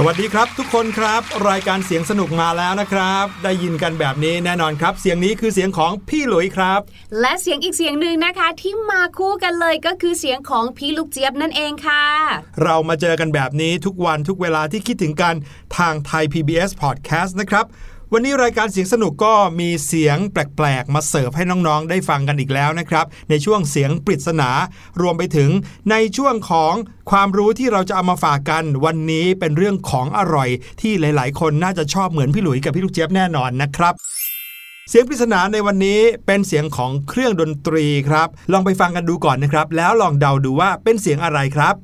สวัสดีครับทุกคนครับ รายการเสียงสนุกมาแล้วนะครับ ได้ยินกันแบบนี้แน่นอนครับ เสียงนี้คือเสียงของพี่หลุยครับ และเสียงอีกเสียงหนึ่งนะคะที่มาคู่กันเลยก็คือเสียงของพี่ลูกเจี๊ยบนั่นเองค่ะ เรามาเจอกันแบบนี้ทุกวันทุกเวลาที่คิดถึงกันทางไทย PBS Podcast นะครับ วันนี้รายการเสียงสนุกก็มีเสียงแปลกๆ มาเสิร์ฟให้น้องๆ ได้ฟังกันอีกแล้วนะครับ ในช่วงเสียงปริศนา รวมไปถึงในช่วงของความรู้ที่เราจะเอามาฝากกัน วันนี้เป็นเรื่องของอร่อยที่หลายๆ คนน่าจะชอบเหมือนพี่หลุยกับพี่ลูกเจี๊ยบแน่นอนนะครับเสียงปริศนาในวันนี้เป็นเสียงของเครื่องดนตรีครับ ลองไปฟังกันดูก่อนนะครับ แล้วลองเดาดูว่าเป็นเสียงอะไรครับ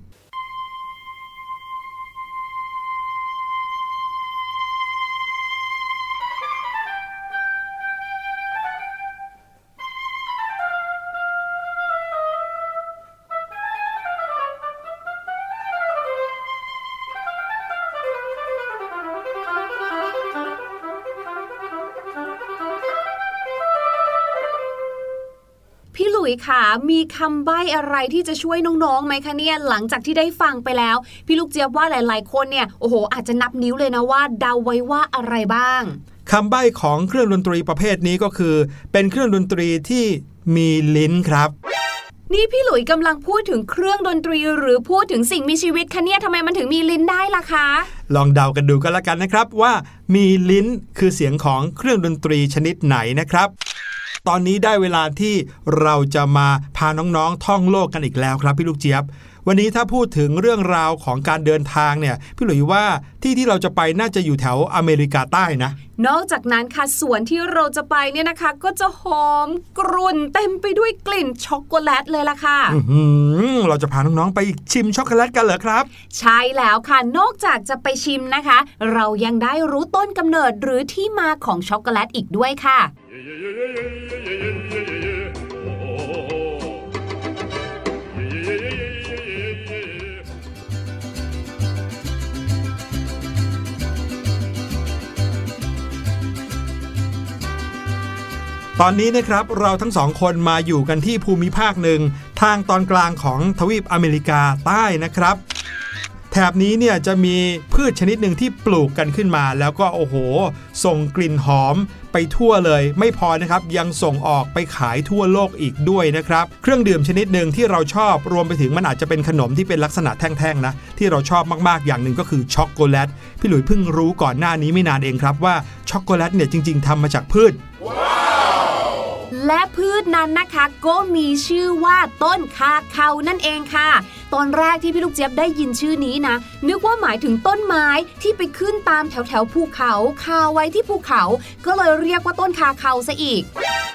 ค่ะ มีคำใบ้อะไรที่จะช่วยน้องๆไหมคะเนี่ยหลังจากที่ได้ฟังไปแล้ว พี่ลูกเจี๊ยบว่าหลาย ๆ คนเนี่ยโอ้โห อาจจะนับนิ้วเลยนะว่าเดาไว้ว่าอะไรบ้างคำใบ้ของเครื่องดนตรีประเภทนี้ก็คือ เป็นเครื่องดนตรีที่มีลิ้นครับนี่พี่หลุยกำลังพูดถึงเครื่องดนตรีหรือพูดถึงสิ่งมีชีวิตคะเนี่ยทำไมมันถึงมีลิ้นได้ล่ะคะ ลองเดากันดูกันละกันนะครับว่า มีลิ้นคือเสียงของเครื่องดนตรีชนิดไหนนะครับ ตอนนี้ได้เวลาที่เราจะมาพาน้องๆท่องโลกกันอีกแล้วครับพี่ลูกเจี๊ยบ วันนี้ถ้าพูดถึงเรื่องราวของการเดินทางเนี่ยพี่หลุยว่าที่ที่เราจะไปน่าจะอยู่แถวอเมริกาใต้นะ นอกจากนั้นค่ะสวนที่เราจะไปเนี่ยนะคะ ก็จะหอมกรุ่นเต็มไปด้วยกลิ่นช็อกโกแลตเลยล่ะค่ะอื้อหือเราจะพาน้องๆไปชิมช็อกโกแลตกันเหรอครับ ใช่แล้วค่ะนอกจากจะไปชิมนะคะ เรายังได้รู้ต้นกำเนิดหรือที่มาของช็อกโกแลตอีกด้วยค่ะ ตอนนี้นะครับเราทั้งสองคนมาอยู่กันที่ภูมิภาคหนึ่งทางตอนกลางของทวีปอเมริกาใต้นะครับ แถบนี้เนี่ยจะมีพืชชนิดหนึ่งที่ปลูกกันขึ้นมา แล้วก็โอ้โห ส่งกลิ่นหอม ไปทั่วเลย ไม่พอนะครับยังส่งออกไปขายทั่วโลกอีกด้วยนะครับ เครื่องดื่มชนิดหนึ่งที่เราชอบรวมไปถึงมันอาจจะเป็นขนมที่เป็นลักษณะแท่งๆนะที่เราชอบมากๆอย่างหนึ่งก็คือช็อกโกแลตพี่หลุยเพิ่งรู้ก่อนหน้านี้ไม่นานเองครับว่าช็อกโกแลตเนี่ยจริง ๆทำมาจากพืช และพืชนั้นนะคะ ก็มีชื่อว่าต้นคาเคานั่นเองค่ะ ตอนแรกที่พี่ลูกเจี๊ยบได้ยินชื่อนี้นะ นึกว่าหมายถึงต้นไม้ที่ไปขึ้นตามแถวแถวภูเขาคาไว้ที่ภูเขา ก็เลยเรียกว่าต้นคาเคาซะอีก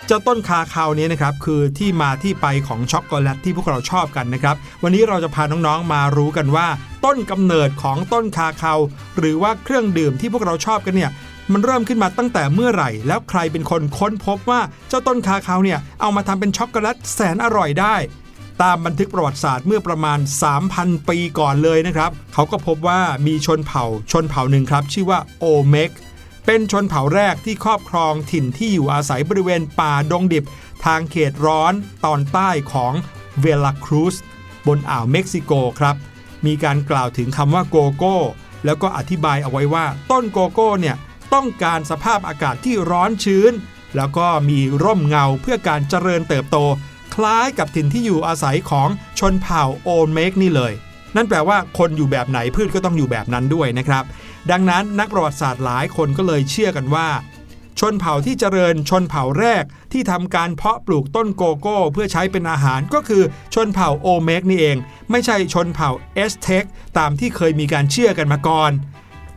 เจ้าต้นคาเคานี้นะครับคือที่มาที่ไปของช็อกโกแลตที่พวกเราชอบกันนะครับ วันนี้เราจะพาน้องๆมารู้กันว่า ต้นกำเนิดของต้นคาเคาหรือว่าเครื่องดื่มที่พวกเราชอบกันเนี่ย มันเริ่มขึ้นมาตั้งแต่เมื่อไหร่ แล้วใครเป็นคนค้นพบว่าเจ้าต้นคาเคาเนี่ยเอามาทำเป็นช็อกโกแลตแสนอร่อยได้ ตามบันทึกประวัติศาสตร์เมื่อประมาณ 3,000 ปีก่อนเลยนะครับเขาก็พบว่ามีชนเผ่าชนเผ่าหนึ่งครับ ชื่อว่าโอลเมกเป็นชนเผ่าแรกที่ครอบครองถิ่นที่อยู่อาศัยบริเวณป่าดงดิบ ทางเขตร้อนตอนใต้ของเวราครูซบนอ่าวเม็กซิโกครับ มีการกล่าวถึงคำว่าโกโก้ แล้วก็อธิบายเอาไว้ว่าต้นโกโก้เนี่ย ต้องการสภาพอากาศที่ร้อนชื้น แล้วก็มีร่มเงาเพื่อการเจริญเติบโต คล้ายกับถิ่นที่อยู่อาศัยของชนเผ่าโอลเมกนี่เลย นั่นแปลว่าคนอยู่แบบไหนพืชก็ต้องอยู่แบบนั้นด้วยนะครับ ดังนั้นนักประวัติศาสตร์หลายคนก็เลยเชื่อกันว่า ชนเผ่าที่เจริญชนเผ่าแรกที่ทำการเพาะปลูกต้นโกโก้เพื่อใช้เป็นอาหารก็คือชนเผ่าโอลเมกนี่เอง ไม่ใช่ชนเผ่าแอสเท็กตามที่เคยมีการเชื่อกันมาก่อน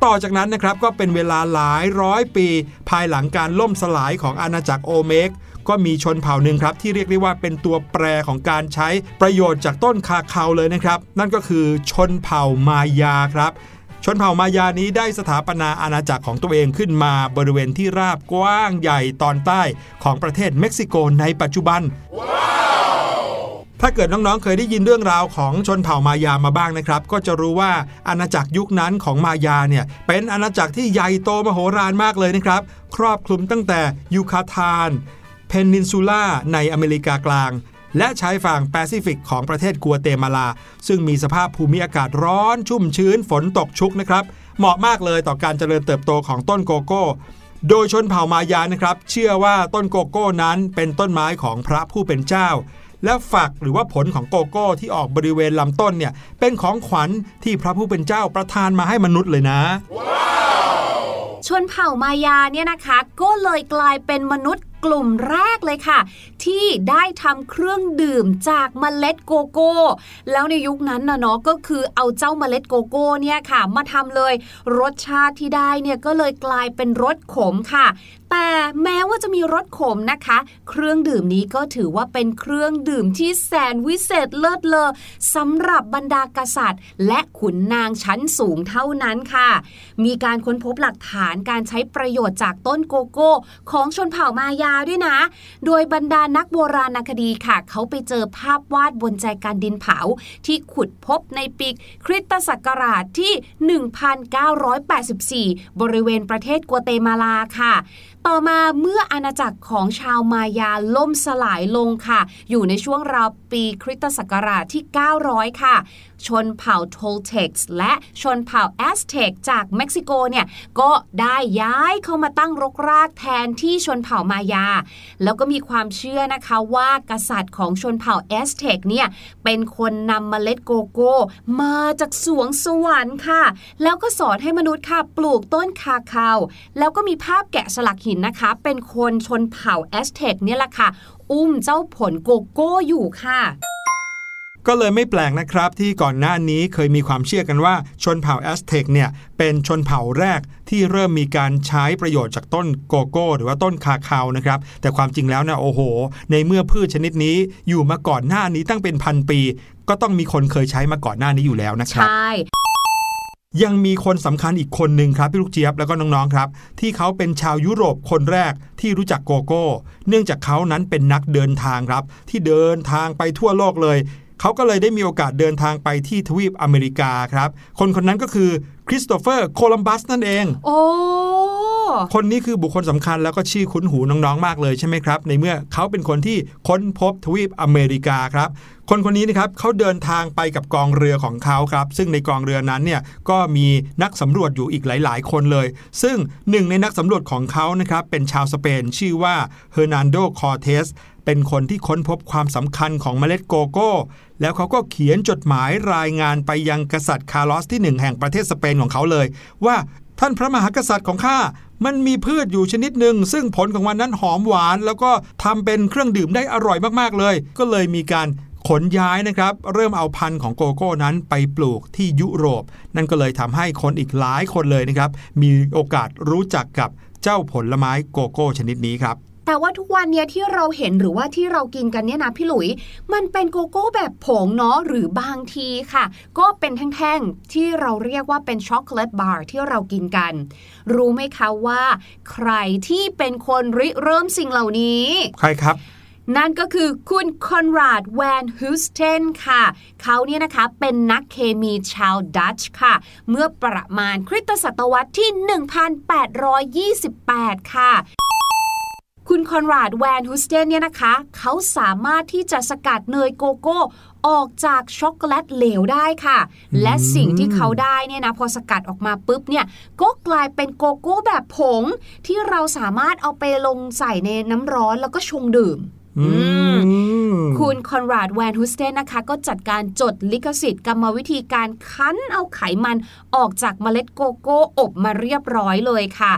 ต่อจากนั้นนะครับก็เป็นเวลาหลายร้อยปี ภายหลังการล่มสลายของอาณาจักรโอเมกก็มีชนเผ่าหนึ่งครับที่เรียกได้ว่าเป็นตัวแปรของการใช้ประโยชน์จากต้นคาคาวเลยนะครับ นั่นก็คือชนเผ่ามายาครับชนเผ่ามายานี้ได้สถาปนาอาณาจักรของตัวเองขึ้นมาบริเวณที่ราบกว้างใหญ่ตอนใต้ของประเทศเม็กซิโกในปัจจุบัน ถ้าเกิดน้องๆ เคยได้ยินเรื่องราวของชนเผ่ามายามาบ้างนะครับ ก็จะรู้ว่าอาณาจักรยุคนั้นของมายาเนี่ยเป็นอาณาจักรที่ใหญ่โตมโหฬารมากเลยนะครับ ครอบคลุมตั้งแต่ยูคาทาน Peninsula ในอเมริกากลาง และชายฝั่งแปซิฟิกของประเทศกัวเตมาลา ซึ่งมีสภาพภูมิอากาศร้อนชุ่มชื้นฝนตกชุกนะครับเหมาะมากเลยต่อการเจริญเติบโตของต้นโกโก้โดยชนเผ่ามายานะครับ เชื่อว่าต้นโกโก้นั้นเป็นต้นไม้ของพระผู้เป็นเจ้า และฝักหรือว่าผลของโกโก้ที่ออกบริเวณลำต้นเนี่ยเป็นของขวัญที่พระผู้เป็นเจ้าประทานมาให้มนุษย์เลยนะ ชนเผ่ามายาเนี่ยนะคะ ก็เลยกลายเป็นมนุษย์กลุ่มแรกเลยค่ะ ที่ได้ทำเครื่องดื่มจากเมล็ดโกโก้ แล้วในยุคนั้นนะเนาะก็คือเอาเจ้าเมล็ดโกโก้เนี่ยค่ะ มาทำเลย รสชาติที่ได้เนี่ยก็เลยกลายเป็นรสขมค่ะ แต่แม้ว่าจะมีรสขมนะคะ เครื่องดื่มนี้ก็ถือว่าเป็นเครื่องดื่มที่แสนวิเศษเลิศเลอสำหรับบรรดากษัตริย์ และขุนนางชั้นสูงเท่านั้นค่ะ มีการค้นพบหลักฐานการใช้ประโยชน์จากต้นโกโก้ ของชนเผ่ามายาด้วยนะ โดยบรรดานักโบราณคดีค่ะ เขาไปเจอภาพวาดบนแจกันดินเผา ที่ขุดพบในปีคริสตศักราชที่ 1984 บริเวณประเทศกัวเตมาลาค่ะต่อมาเมื่ออาณาจักรของชาวมายาล่มสลายลงค่ะ อยู่ในช่วงราวปีคริสตศักราชที่ 900 ค่ะ ชนเผ่าโทลเท็กซ์และชนเผ่าแอสเท็กจากเม็กซิโกเนี่ยก็ได้ย้ายเข้ามาตั้งรกรากแทนที่ชนเผ่ามายา แล้วก็มีความเชื่อนะคะว่ากษัตริย์ของชนเผ่าแอสเท็กเนี่ยเป็นคนนำเมล็ดโกโก้มาจากสรวงสวรรค์ค่ะ แล้วก็สอนให้มนุษย์ค่ะปลูกต้นคาคาวแล้วก็มีภาพแกะสลักหินนะคะ เป็นคนชนเผ่าแอสเท็กเนี่ยแหละค่ะ อุ้มเจ้าผลโกโก้อยู่ค่ะ ก็เลยไม่แปลกนะครับที่ก่อนหน้านี้เคยมีความเชื่อกันว่าชนเผ่าแอสเท็กเนี่ยเป็นชนเผ่าแรกที่เริ่มมีการใช้ประโยชน์จากต้นโกโก้ หรือว่าต้นคาคาวนะครับ แต่ความจริงแล้วเนี่ยโอ้โห ในเมื่อพืชชนิดนี้อยู่มาก่อนหน้านี้ตั้งเป็นพันปี ก็ต้องมีคนเคยใช้มาก่อนหน้านี้อยู่แล้วนะครับใช่ยังมีคนสำคัญอีกคนหนึ่งครับพี่ลูกเจี๊ยบแล้วก็น้องๆครับ ที่เขาเป็นชาวยุโรปคนแรกที่รู้จักโกโก้ เนื่องจากเขานั้นเป็นนักเดินทางครับ ที่เดินทางไปทั่วโลกเลย เขาก็เลยได้มีโอกาสเดินทางไปที่ทวีปอเมริกาครับ คนคนนั้นก็คือคริสโตเฟอร์โคลัมบัสนั่นเอง โอ้ คนนี้คือบุคคลสำคัญแล้วก็ชื่อคุ้นหูน้องๆมากเลยใช่ไหมครับ ในเมื่อเขาเป็นคนที่ค้นพบทวีปอเมริกาครับ คนคนนี้นะครับเขาเดินทางไปกับกองเรือของเขาครับ ซึ่งในกองเรือนั้นเนี่ยก็มีนักสำรวจอยู่อีกหลาย ๆ คนเลย ซึ่งหนึ่งในนักสำรวจของเขานะครับเป็นชาวสเปนชื่อว่าเฮอร์นันโด คอร์เทสเป็นคนที่ค้นพบความสำคัญของเมล็ดโกโก้ แล้วเขาก็เขียนจดหมายรายงานไปยังกษัตริย์คาร์ลอสที่หนึ่งแห่งประเทศสเปนของเขาเลย ว่าท่านพระมหากษัตริย์ของข้า มันมีพืชอยู่ชนิดหนึ่งซึ่งผลของมันนั้นหอมหวาน แล้วก็ทำเป็นเครื่องดื่มได้อร่อยมากๆเลย ก็เลยมีการขนย้ายนะครับ เริ่มเอาพันธุ์ของโกโก้นั้นไปปลูกที่ยุโรป นั่นก็เลยทำให้คนอีกหลายคนเลยนะครับ มีโอกาสรู้จักกับเจ้าผลไม้โกโก้ชนิดนี้ครับ แต่ว่าทุกวันเนี้ยที่เราเห็นหรือว่าที่เรากินกันเนี่ยนะพี่หลุย มันเป็นโกโก้แบบผงเนาะหรือบางทีค่ะ ก็เป็นแท่งๆ ที่เราเรียกว่าเป็นช็อกโกแลตบาร์ที่เรากินกัน รู้ไหมคะว่า ใครที่เป็นคนริเริ่มสิ่งเหล่านี้ ใครครับนั่นก็คือคุณคอนราดแวนฮูสเทนค่ะ เขาเนี่ยนะคะเป็นนักเคมีชาวดัตช์ค่ะ เมื่อประมาณคริสตศตวรรษที่ 1828 ค่ะ คุณคอนราดแวนฮูสเทนเนี่ยนะคะ เขาสามารถที่จะสกัดเนยโกโก้ออกจากช็อกโกแลตเหลวได้ค่ะ และสิ่งที่เขาได้เนี่ยนะพอสกัดออกมาปุ๊บเนี่ยก็กลายเป็นโกโก้แบบผง ที่เราสามารถเอาไปลงใส่ในน้ำร้อนแล้วก็ชงดื่มอืมคุณคอนราดแวนฮุสเตนนะคะ ก็จัดการจดลิขสิทธิ์กรรมวิธีการคั้นเอาไขมันออกจากเมล็ดโกโก้อบมาเรียบร้อยเลยค่ะ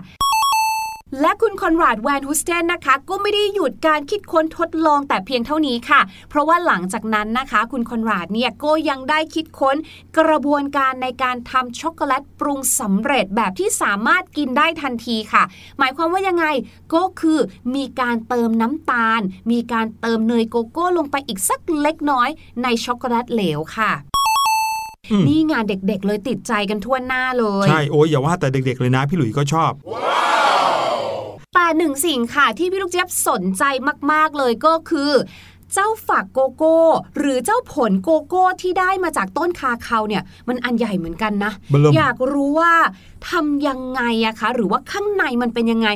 และคุณคอนราดแวนฮุสเทนนะคะ ก็ไม่ได้หยุดการคิดค้นทดลองแต่เพียงเท่านี้ค่ะ เพราะว่าหลังจากนั้นนะคะ คุณคอนราดเนี่ยก็ยังได้คิดค้นกระบวนการในการทำช็อกโกแลตปรุงสำเร็จแบบที่สามารถกินได้ทันทีค่ะ หมายความว่ายังไงก็คือมีการเติมน้ำตาล มีการเติมเนยโกโก้ลงไปอีกสักเล็กน้อยในช็อกโกแลตเหลวค่ะอืมนี่งานเด็กๆ เลยติดใจกันทั่วหน้าเลย ใช่ โอ้ยอย่าว่าแต่เด็กๆเลยนะ พี่หลุยส์ก็ชอบ แต่หนึ่งสิ่งค่ะที่พี่ลูกเจี๊ยบสนใจมาก ๆ เลยก็คือเจ้าฝักโกโก้ หรือเจ้าผลโกโก้ที่ได้มาจากต้นคาคาวเนี่ย มันอันใหญ่เหมือนกันนะเบิ่มอยากรู้ว่าทำยังไงอะคะ หรือว่าข้างในมันเป็นยังไง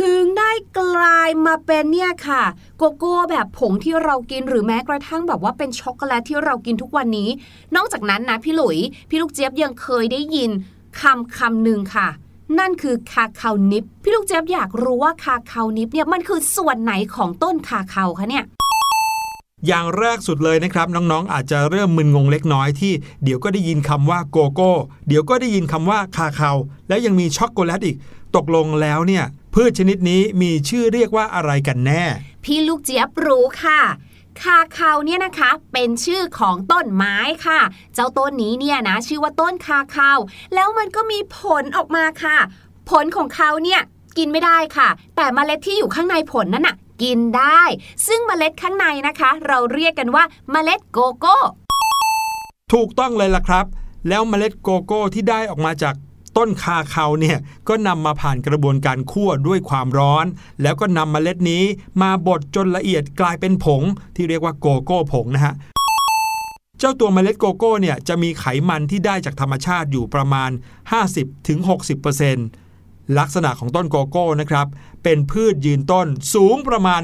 ถึงได้กลายมาเป็นเนี่ยค่ะ โกโก้แบบผงที่เรากินหรือแม้กระทั่งแบบว่าเป็นช็อกโกแลตที่เรากินทุกวันนี้ นอกจากนั้นนะพี่หลุย พี่ลูกเจี๊ยบยังเคยได้ยินคำคำหนึ่งค่ะ นั่นคือ cacao nib พี่ลูกเจี๊ยบอยากรู้ว่า cacao nib เนี่ยมันคือส่วนไหนของต้นคาคาวคะเนี่ยอย่างแรกสุดเลยนะครับ น้องๆ อาจจะเริ่มมึนงงเล็กน้อยที่เดี๋ยวก็ได้ยินคำว่าโกโก้ เดี๋ยวก็ได้ยินคำว่าคาคาวแล้วยังมีช็อกโกแลตอีก ตกลงแล้วเนี่ย พืชชนิดนี้มีชื่อเรียกว่าอะไรกันแน่ พี่ลูกเจี๊ยบรู้ค่ะ คาคาวเนี่ยนะคะเป็นชื่อของต้นไม้ค่ะ เจ้าต้นนี้เนี่ยนะชื่อว่าต้นคาคาว แล้วมันก็มีผลออกมาค่ะ ผลของเขาเนี่ยกินไม่ได้ค่ะ แต่เมล็ดที่อยู่ข้างในผลนั้นน่ะกินได้ ซึ่งเมล็ดข้างในนะคะ เราเรียกกันว่าเมล็ดโกโก้ ถูกต้องเลยล่ะครับ แล้วเมล็ดโกโก้ที่ได้ออกมาจาก ต้นคาเคาเนี่ยก็นำมาผ่านกระบวนการคั่วด้วยความร้อน แล้วก็นำเมล็ดนี้มาบดจนละเอียดกลายเป็นผง ที่เรียกว่าโกโก้ผงนะฮะเจ้าตัวเมล็ดโกโก้เนี่ยจะมีไขมันที่ได้จากธรรมชาติอยู่ประมาณ 50-60%ลักษณะของต้นโกโก้นะครับเป็นพืชยืนต้นสูงประมาณ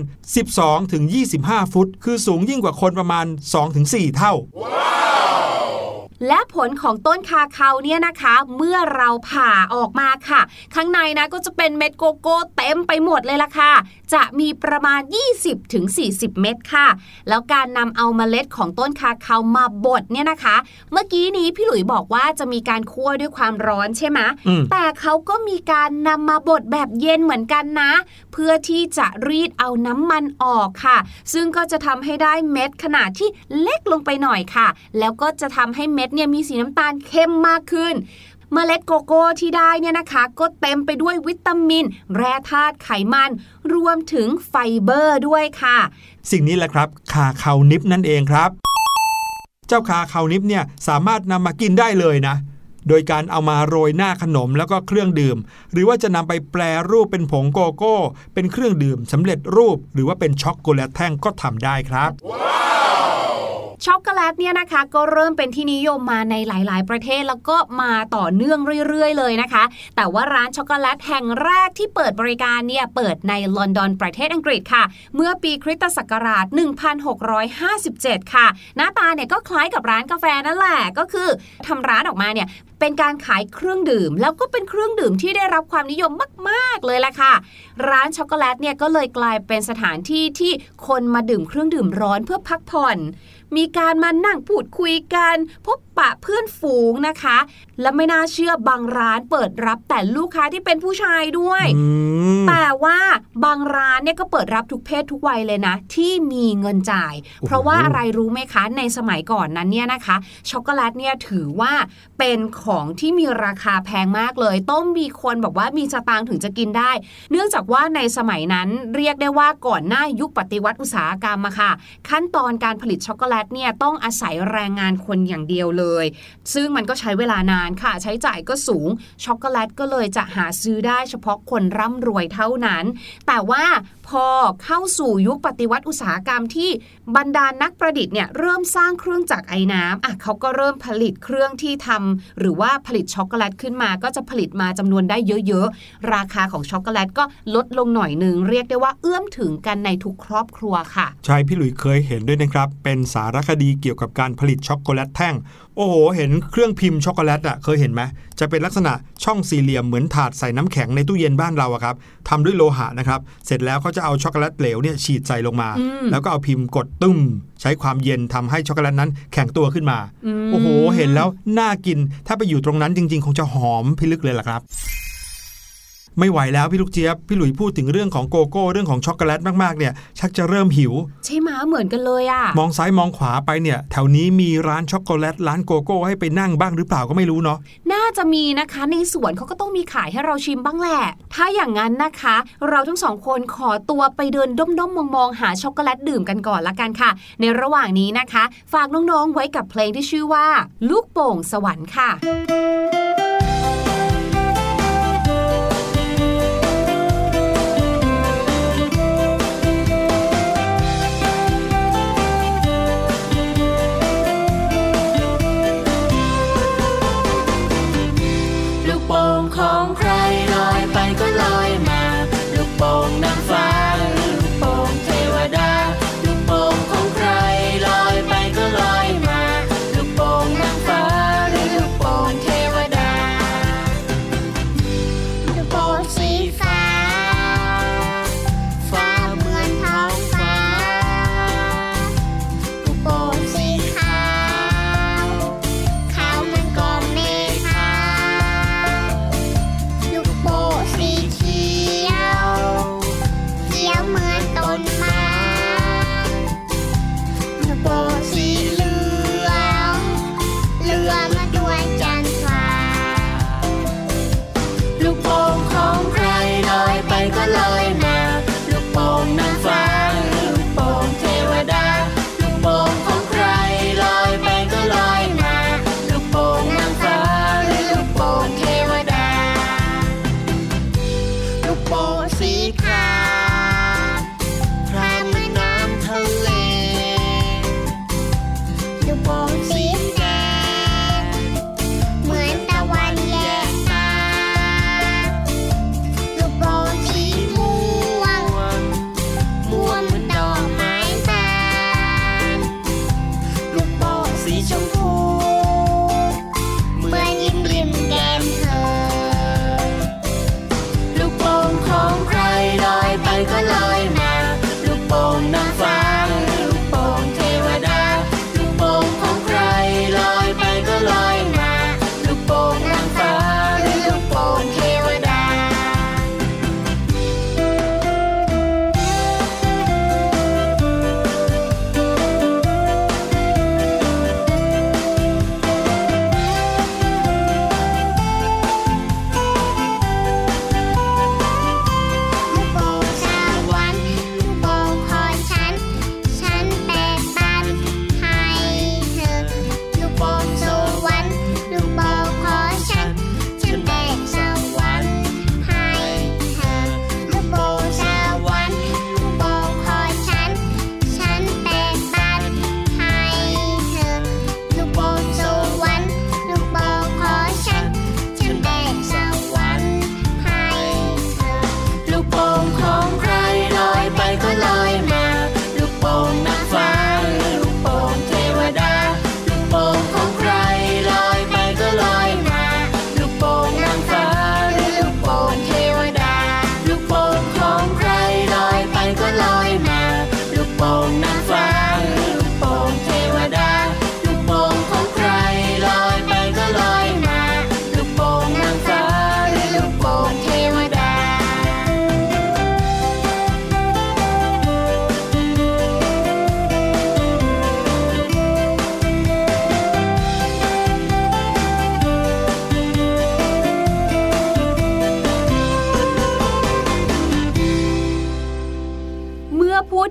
12-25 ฟุต คือสูงยิ่งกว่าคนประมาณ 2-4 เท่า และผลของต้น cacao เนี่ยนะคะ เมื่อเราผ่าออกมาค่ะ ข้างในนะก็จะเป็นเม็ดโกโก้เต็มไปหมดเลยล่ะค่ะ จะมีประมาณ 20-40 เม็ดค่ะ แล้วการนำเอาเมล็ดของต้นคาคาวมาบดเนี่ยนะคะ เมื่อกี้นี้พี่หลุยบอกว่าจะมีการคั่วด้วยความร้อนใช่ไหมอืมแต่เขาก็มีการนำมาบดแบบเย็นเหมือนกันนะ เพื่อที่จะรีดเอาน้ำมันออกค่ะ ซึ่งก็จะทำให้ได้เม็ดขนาดที่เล็กลงไปหน่อยค่ะ แล้วก็จะทำให้เม็ดเนี่ยมีสีน้ำตาลเข้มมากขึ้นเมล็ดโกโก้ที่ได้เนี่ยนะคะ ก็เต็มไปด้วยวิตามิน แร่ธาตุไขมัน รวมถึงไฟเบอร์ด้วยค่ะ สิ่งนี้แหละครับ cacao nib นั่นเองครับ เจ้า cacao nib เนี่ยสามารถนำมากินได้เลยนะ โดยการเอามาโรยหน้าขนมแล้วก็เครื่องดื่ม หรือว่าจะนำไปแปรรูปเป็นผงโกโก้ เป็นเครื่องดื่มสำเร็จรูป หรือว่าเป็นช็อกโกแลตแท่งก็ทำได้ครับ ช็อกโกแลตเนี่ยนะคะ ก็เริ่มเป็นที่นิยมมาในหลาย ๆ ประเทศแล้วก็มาต่อเนื่องเรื่อย ๆ เลยนะคะ แต่ว่าร้านช็อกโกแลตแห่งแรกที่เปิดบริการเนี่ยเปิดในลอนดอนประเทศอังกฤษค่ะ เมื่อปีคริสตศักราช 1657 ค่ะ หน้าตาเนี่ยก็คล้ายกับร้านกาแฟนั่นแหละ ก็คือทำร้านออกมาเนี่ยเป็นการขายเครื่องดื่ม แล้วก็เป็นเครื่องดื่มที่ได้รับความนิยมมาก ๆ เลยแหละค่ะ ร้านช็อกโกแลตเนี่ยก็เลยกลายเป็นสถานที่ที่คนมาดื่มเครื่องดื่มร้อนเพื่อพักผ่อน มีการมานั่งพูดคุยกัน พบ ปะเพื่อนฝูงนะคะ และไม่น่าเชื่อบางร้านเปิดรับแต่ลูกค้าที่เป็นผู้ชายด้วยอืมแต่ว่าบางร้านเนี่ยก็เปิดรับทุกเพศทุกวัยเลยนะ ที่มีเงินจ่ายโอ้โหเพราะว่าอะไรรู้ไหมคะ ในสมัยก่อนนั้นเนี่ยนะคะ ช็อกโกแลตเนี่ยถือว่าเป็นของที่มีราคาแพงมากเลย ต้องมีคนแบบว่ามีสตางค์ถึงจะกินได้ เนื่องจากว่าในสมัยนั้นเรียกได้ว่าก่อนหน้ายุคปฏิวัติอุตสาหกรรมอะค่ะ ขั้นตอนการผลิตช็อกโกแลตเนี่ยต้องอาศัยแรงงานคนอย่างเดียวเลยซึ่งมันก็ใช้เวลานานค่ะ ใช้จ่ายก็สูงช็อกโกแลตก็เลยจะหาซื้อได้เฉพาะคนร่ำรวยเท่านั้น แต่ว่า พอเข้าสู่ยุคปฏิวัติอุตสาหกรรมที่บรรดานักประดิษฐ์เนี่ยเริ่มสร้างเครื่องจักรไอ้น้ำอะเขาก็เริ่มผลิตเครื่องที่ทำหรือว่าผลิตช็อกโกแลตขึ้นมาก็จะผลิตมาจำนวนได้เยอะๆ ราคาของช็อกโกแลตก็ลดลงหน่อยหนึ่งเรียกได้ว่าเอื้อมถึงกันในทุกครอบครัวค่ะ ใช่พี่หลุยเคยเห็นด้วยนะครับ เป็นสารคดีเกี่ยวกับการผลิตช็อกโกแลตแท่งโอ้โห เห็นเครื่องพิมพ์ช็อกโกแลตอะเคยเห็นไหมจะเป็นลักษณะช่องสี่เหลี่ยมเหมือนถาดใส่น้ำแข็งในตู้เย็นบ้านเราอะครับทำด้วยโลหะนะครับเสร็จแล้วเขาจะเอาช็อกโกแลตเหลวเนี่ยฉีดใส่ลงมาอืมแล้วก็เอาพิมพ์กดตึ้ม ใช้ความเย็นทำให้ช็อกโกแลตนั้นแข็งตัวขึ้นมา โอ้โห เห็นแล้วน่ากิน ถ้าไปอยู่ตรงนั้นจริง ๆ คงจะหอมพิลึกเลยล่ะครับ ไม่ไหวแล้วพี่ลูกเจี๊ยบพี่หลุยพูดถึงเรื่องของโกโก้เรื่องของช็อกโกแลตมากๆเนี่ยชักจะเริ่มหิว ใช่ไหมเหมือนกันเลยอะ มองซ้ายมองขวาไปเนี่ย แถวนี้มีร้านช็อกโกแลตร้านโกโก้ให้ไปนั่งบ้างหรือเปล่าก็ไม่รู้เนาะน่าจะมีนะคะในสวนเขาก็ต้องมีขายให้เราชิมบ้างแหละ ถ้าอย่างนั้นนะคะ เราทั้งสองคนขอตัวไปเดินด้อมๆมองๆหาช็อกโกแลตดื่มกันก่อนละกันค่ะ ในระหว่างนี้นะคะ ฝากน้องๆไว้กับเพลงที่ชื่อว่า ลูกโป่งสวรรค์ค่ะ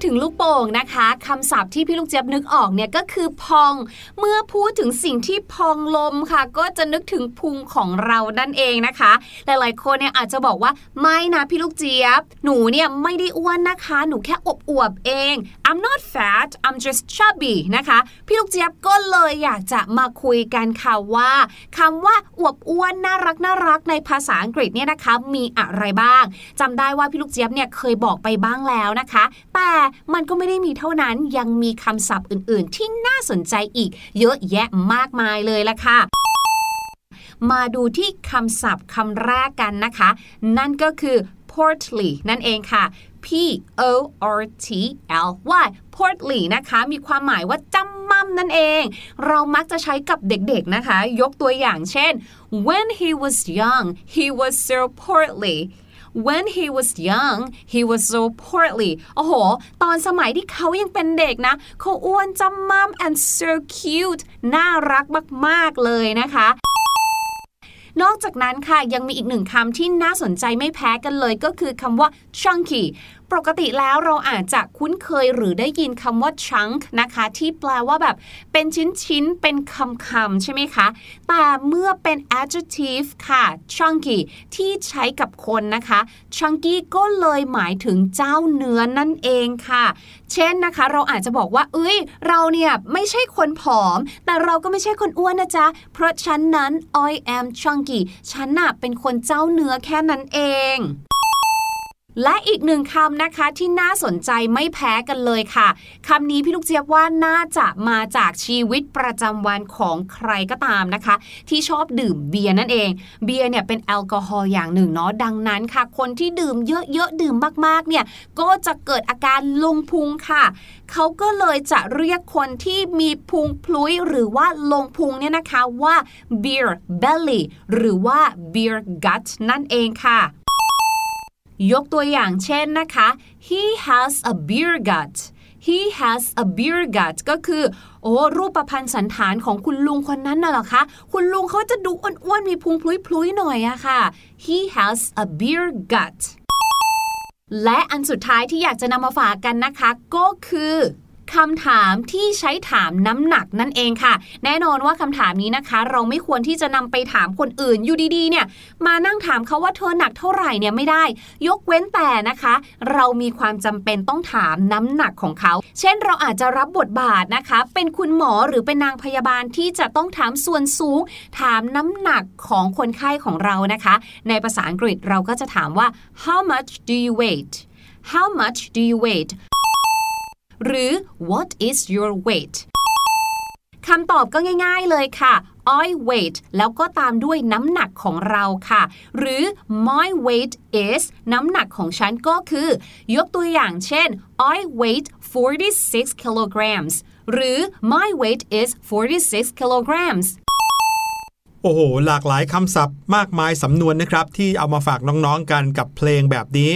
ถึงลูกโป่งนะคะคำศัพท์ที่พี่ลูกเจี๊ยบนึกออกเนี่ยก็คือพอง เมื่อพูดถึงสิ่งที่พองลมค่ะ ก็จะนึกถึงพุงของเรานั่นเองนะคะ หลายๆคนเนี่ยอาจจะบอกว่าไม่นะพี่ลูกเจี๊ยบ หนูเนี่ยไม่ได้อ้วนนะคะ หนูแค่อวบอวบเอง I'm not fat I'm just chubby นะคะ พี่ลูกเจี๊ยบก็เลยอยากจะมาคุยกันค่ะว่าคำว่าอวบอ้วนน่ารักน่ารักในภาษาอังกฤษเนี่ยนะคะ มีอะไรบ้างจำได้ว่าพี่ลูกเจี๊ยบเนี่ยเคยบอกไปบ้างแล้วนะคะ แต่มันก็ไม่ได้มีเท่านั้นยังมีคำศัพท์อื่น ๆ ที่น่าสนใจอีก เยอะแยะมากมายเลยล่ะค่ะมาดูที่คำศัพท์คำแรกกันนะคะ นั่นก็คือ portly นั่นเองค่ะ P O R T L Y portly นะคะ มีความหมายว่าจำมั่มนั่นเอง เรามักจะใช้กับเด็กๆนะคะ ยกตัวอย่างเช่น when he was young he was so portly When he was young he was so portly โอ้โห ตอนสมัยที่เขายังเป็นเด็กนะ เขาอ้วนจำมั่ม and so cute น่ารักมาก ๆ เลยนะคะนอกจากนั้นค่ะ ยังมีอีกหนึ่งคำที่น่าสนใจไม่แพ้กันเลยก็คือคำว่า chunky ปกติแล้วเราอาจจะคุ้นเคยหรือได้ยินคำว่า chunk นะคะ ที่แปลว่าแบบเป็นชิ้นๆ เป็นคำๆ ใช่ไหมคะ แต่เมื่อเป็น adjective ค่ะ chunky ที่ใช้กับคนนะคะ chunky ก็เลยหมายถึงเจ้าเนื้อนั่นเองค่ะ เช่นนะคะ เราอาจจะบอกว่า เอ้ย เราเนี่ยไม่ใช่คนผอม แต่เราก็ไม่ใช่คนอ้วนนะจ๊ะ เพราะฉันนั้น I am chunky ฉันน่ะเป็นคนเจ้าเนื้อแค่นั้นเอง และอีกหนึ่งคำนะคะที่น่าสนใจไม่แพ้กันเลยค่ะคำนี้พี่ลูกเจี๊ยบว่าน่าจะมาจากชีวิตประจำวันของใครก็ตามนะคะ ที่ชอบดื่มเบียร์นั่นเอง เบียร์เนี่ยเป็นแอลกอฮอล์อย่างหนึ่งเนาะดังนั้นค่ะ คนที่ดื่มเยอะๆดื่มมากๆเนี่ยก็จะเกิดอาการลงพุงค่ะเขาก็เลยจะเรียกคนที่มีพุงพลุยหรือว่าลงพุงเนี่ยนะคะว่า beer belly หรือว่า beer gut นั่นเองค่ะ ยกตัวอย่างเช่นนะคะ he has a beer gut he has a beer gut ก็คือ โอ้รูปประพันธ์สันฐานของคุณลุงคนนั้นน่ะหรอคะ คุณลุงเขาจะดูอ้วนๆ มีพุงพลุยๆ หน่อยอะค่ะ he has a beer gut และอันสุดท้ายที่อยากจะนำมาฝากกันนะคะ ก็คือ คำถามที่ใช้ถามน้ำหนักนั่นเองค่ะ แน่นอนว่าคำถามนี้นะคะ เราไม่ควรที่จะนำไปถามคนอื่นอยู่ดีๆเนี่ยมานั่งถามเขาว่าเธอหนักเท่าไหร่เนี่ยไม่ได้ ยกเว้นแต่นะคะ เรามีความจำเป็นต้องถามน้ำหนักของเขา เช่นเราอาจจะรับบทบาทนะคะ เป็นคุณหมอหรือเป็นนางพยาบาลที่จะต้องถามส่วนสูง ถามน้ำหนักของคนไข้ของเรานะคะ ในภาษาอังกฤษเราก็จะถามว่า how much do you weight how much do you weight หรือ what is your weight คำตอบก็ง่ายๆเลยค่ะ I weight แล้วก็ตามด้วยน้ำหนักของเราค่ะ หรือ my weight is น้ำหนักของฉันก็คือ ยกตัวอย่างเช่น I weight 46 kilograms หรือ my weight is 46 kilograms โอ้โห หลากหลายคำศัพท์มากมายสำนวนนะครับ ที่เอามาฝากน้องๆกันกับเพลงแบบนี้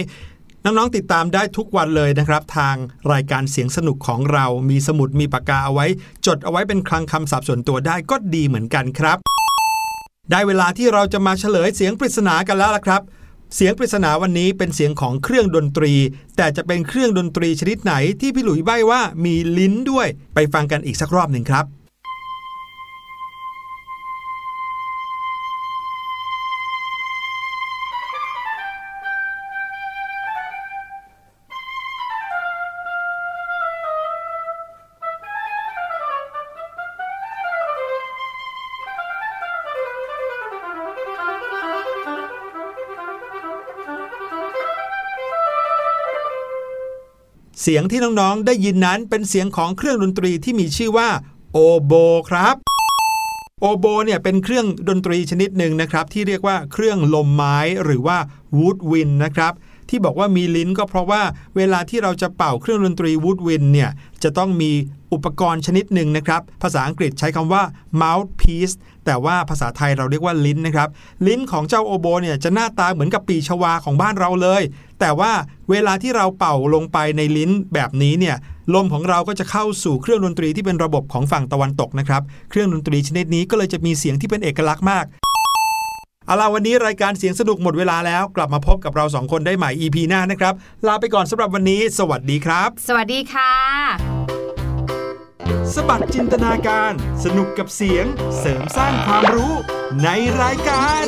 น้องๆติดตามได้ทุกวันเลยนะครับ ทางรายการเสียงสนุกของเรามีสมุดมีปากกาเอาไว้ จดเอาไว้เป็นคลังคำศัพท์ส่วนตัวได้ก็ดีเหมือนกันครับ ได้เวลาที่เราจะมาเฉลยเสียงปริศนากันแล้วละครับ เสียงปริศนาวันนี้เป็นเสียงของเครื่องดนตรี แต่จะเป็นเครื่องดนตรีชนิดไหนที่พี่หลุยใบ้ว่ามีลิ้นด้วย ไปฟังกันอีกสักรอบหนึ่งครับ เสียงที่น้องๆ ได้ยินนั้นเป็นเสียงของเครื่องดนตรีที่มีชื่อว่าโอโบครับโอโบเนี่ยเป็นเครื่องดนตรีชนิดหนึ่งนะครับที่เรียกว่าเครื่องลมไม้หรือว่าวูดวินนะครับ ที่บอกว่ามีลิ้นก็เพราะว่าเวลาที่เราจะเป่าเครื่องดนตรีวูดวินเนี่ยจะต้องมีอุปกรณ์ชนิดหนึ่งนะครับ ภาษาอังกฤษใช้คำว่า mouthpiece แต่ว่าภาษาไทยเราเรียกว่าลิ้นนะครับ ลิ้นของเจ้าโอโบเนี่ยจะหน้าตาเหมือนกับปีชวาของบ้านเราเลย แต่ว่าเวลาที่เราเป่าลงไปในลิ้นแบบนี้เนี่ยลมของเราก็จะเข้าสู่เครื่องดนตรีที่เป็นระบบของฝั่งตะวันตกนะครับ เครื่องดนตรีชนิดนี้ก็เลยจะมีเสียงที่เป็นเอกลักษณ์มาก เอาล่ะวันนี้รายการเสียงสนุกหมดเวลาแล้วกลับมาพบกับเราสองคนได้ใหม่ EP หน้านะครับ ลาไปก่อนสำหรับวันนี้ สวัสดีครับ สวัสดีค่ะ สบัดจินตนาการ สนุกกับเสียงเสริมสร้างความรู้ในรายการ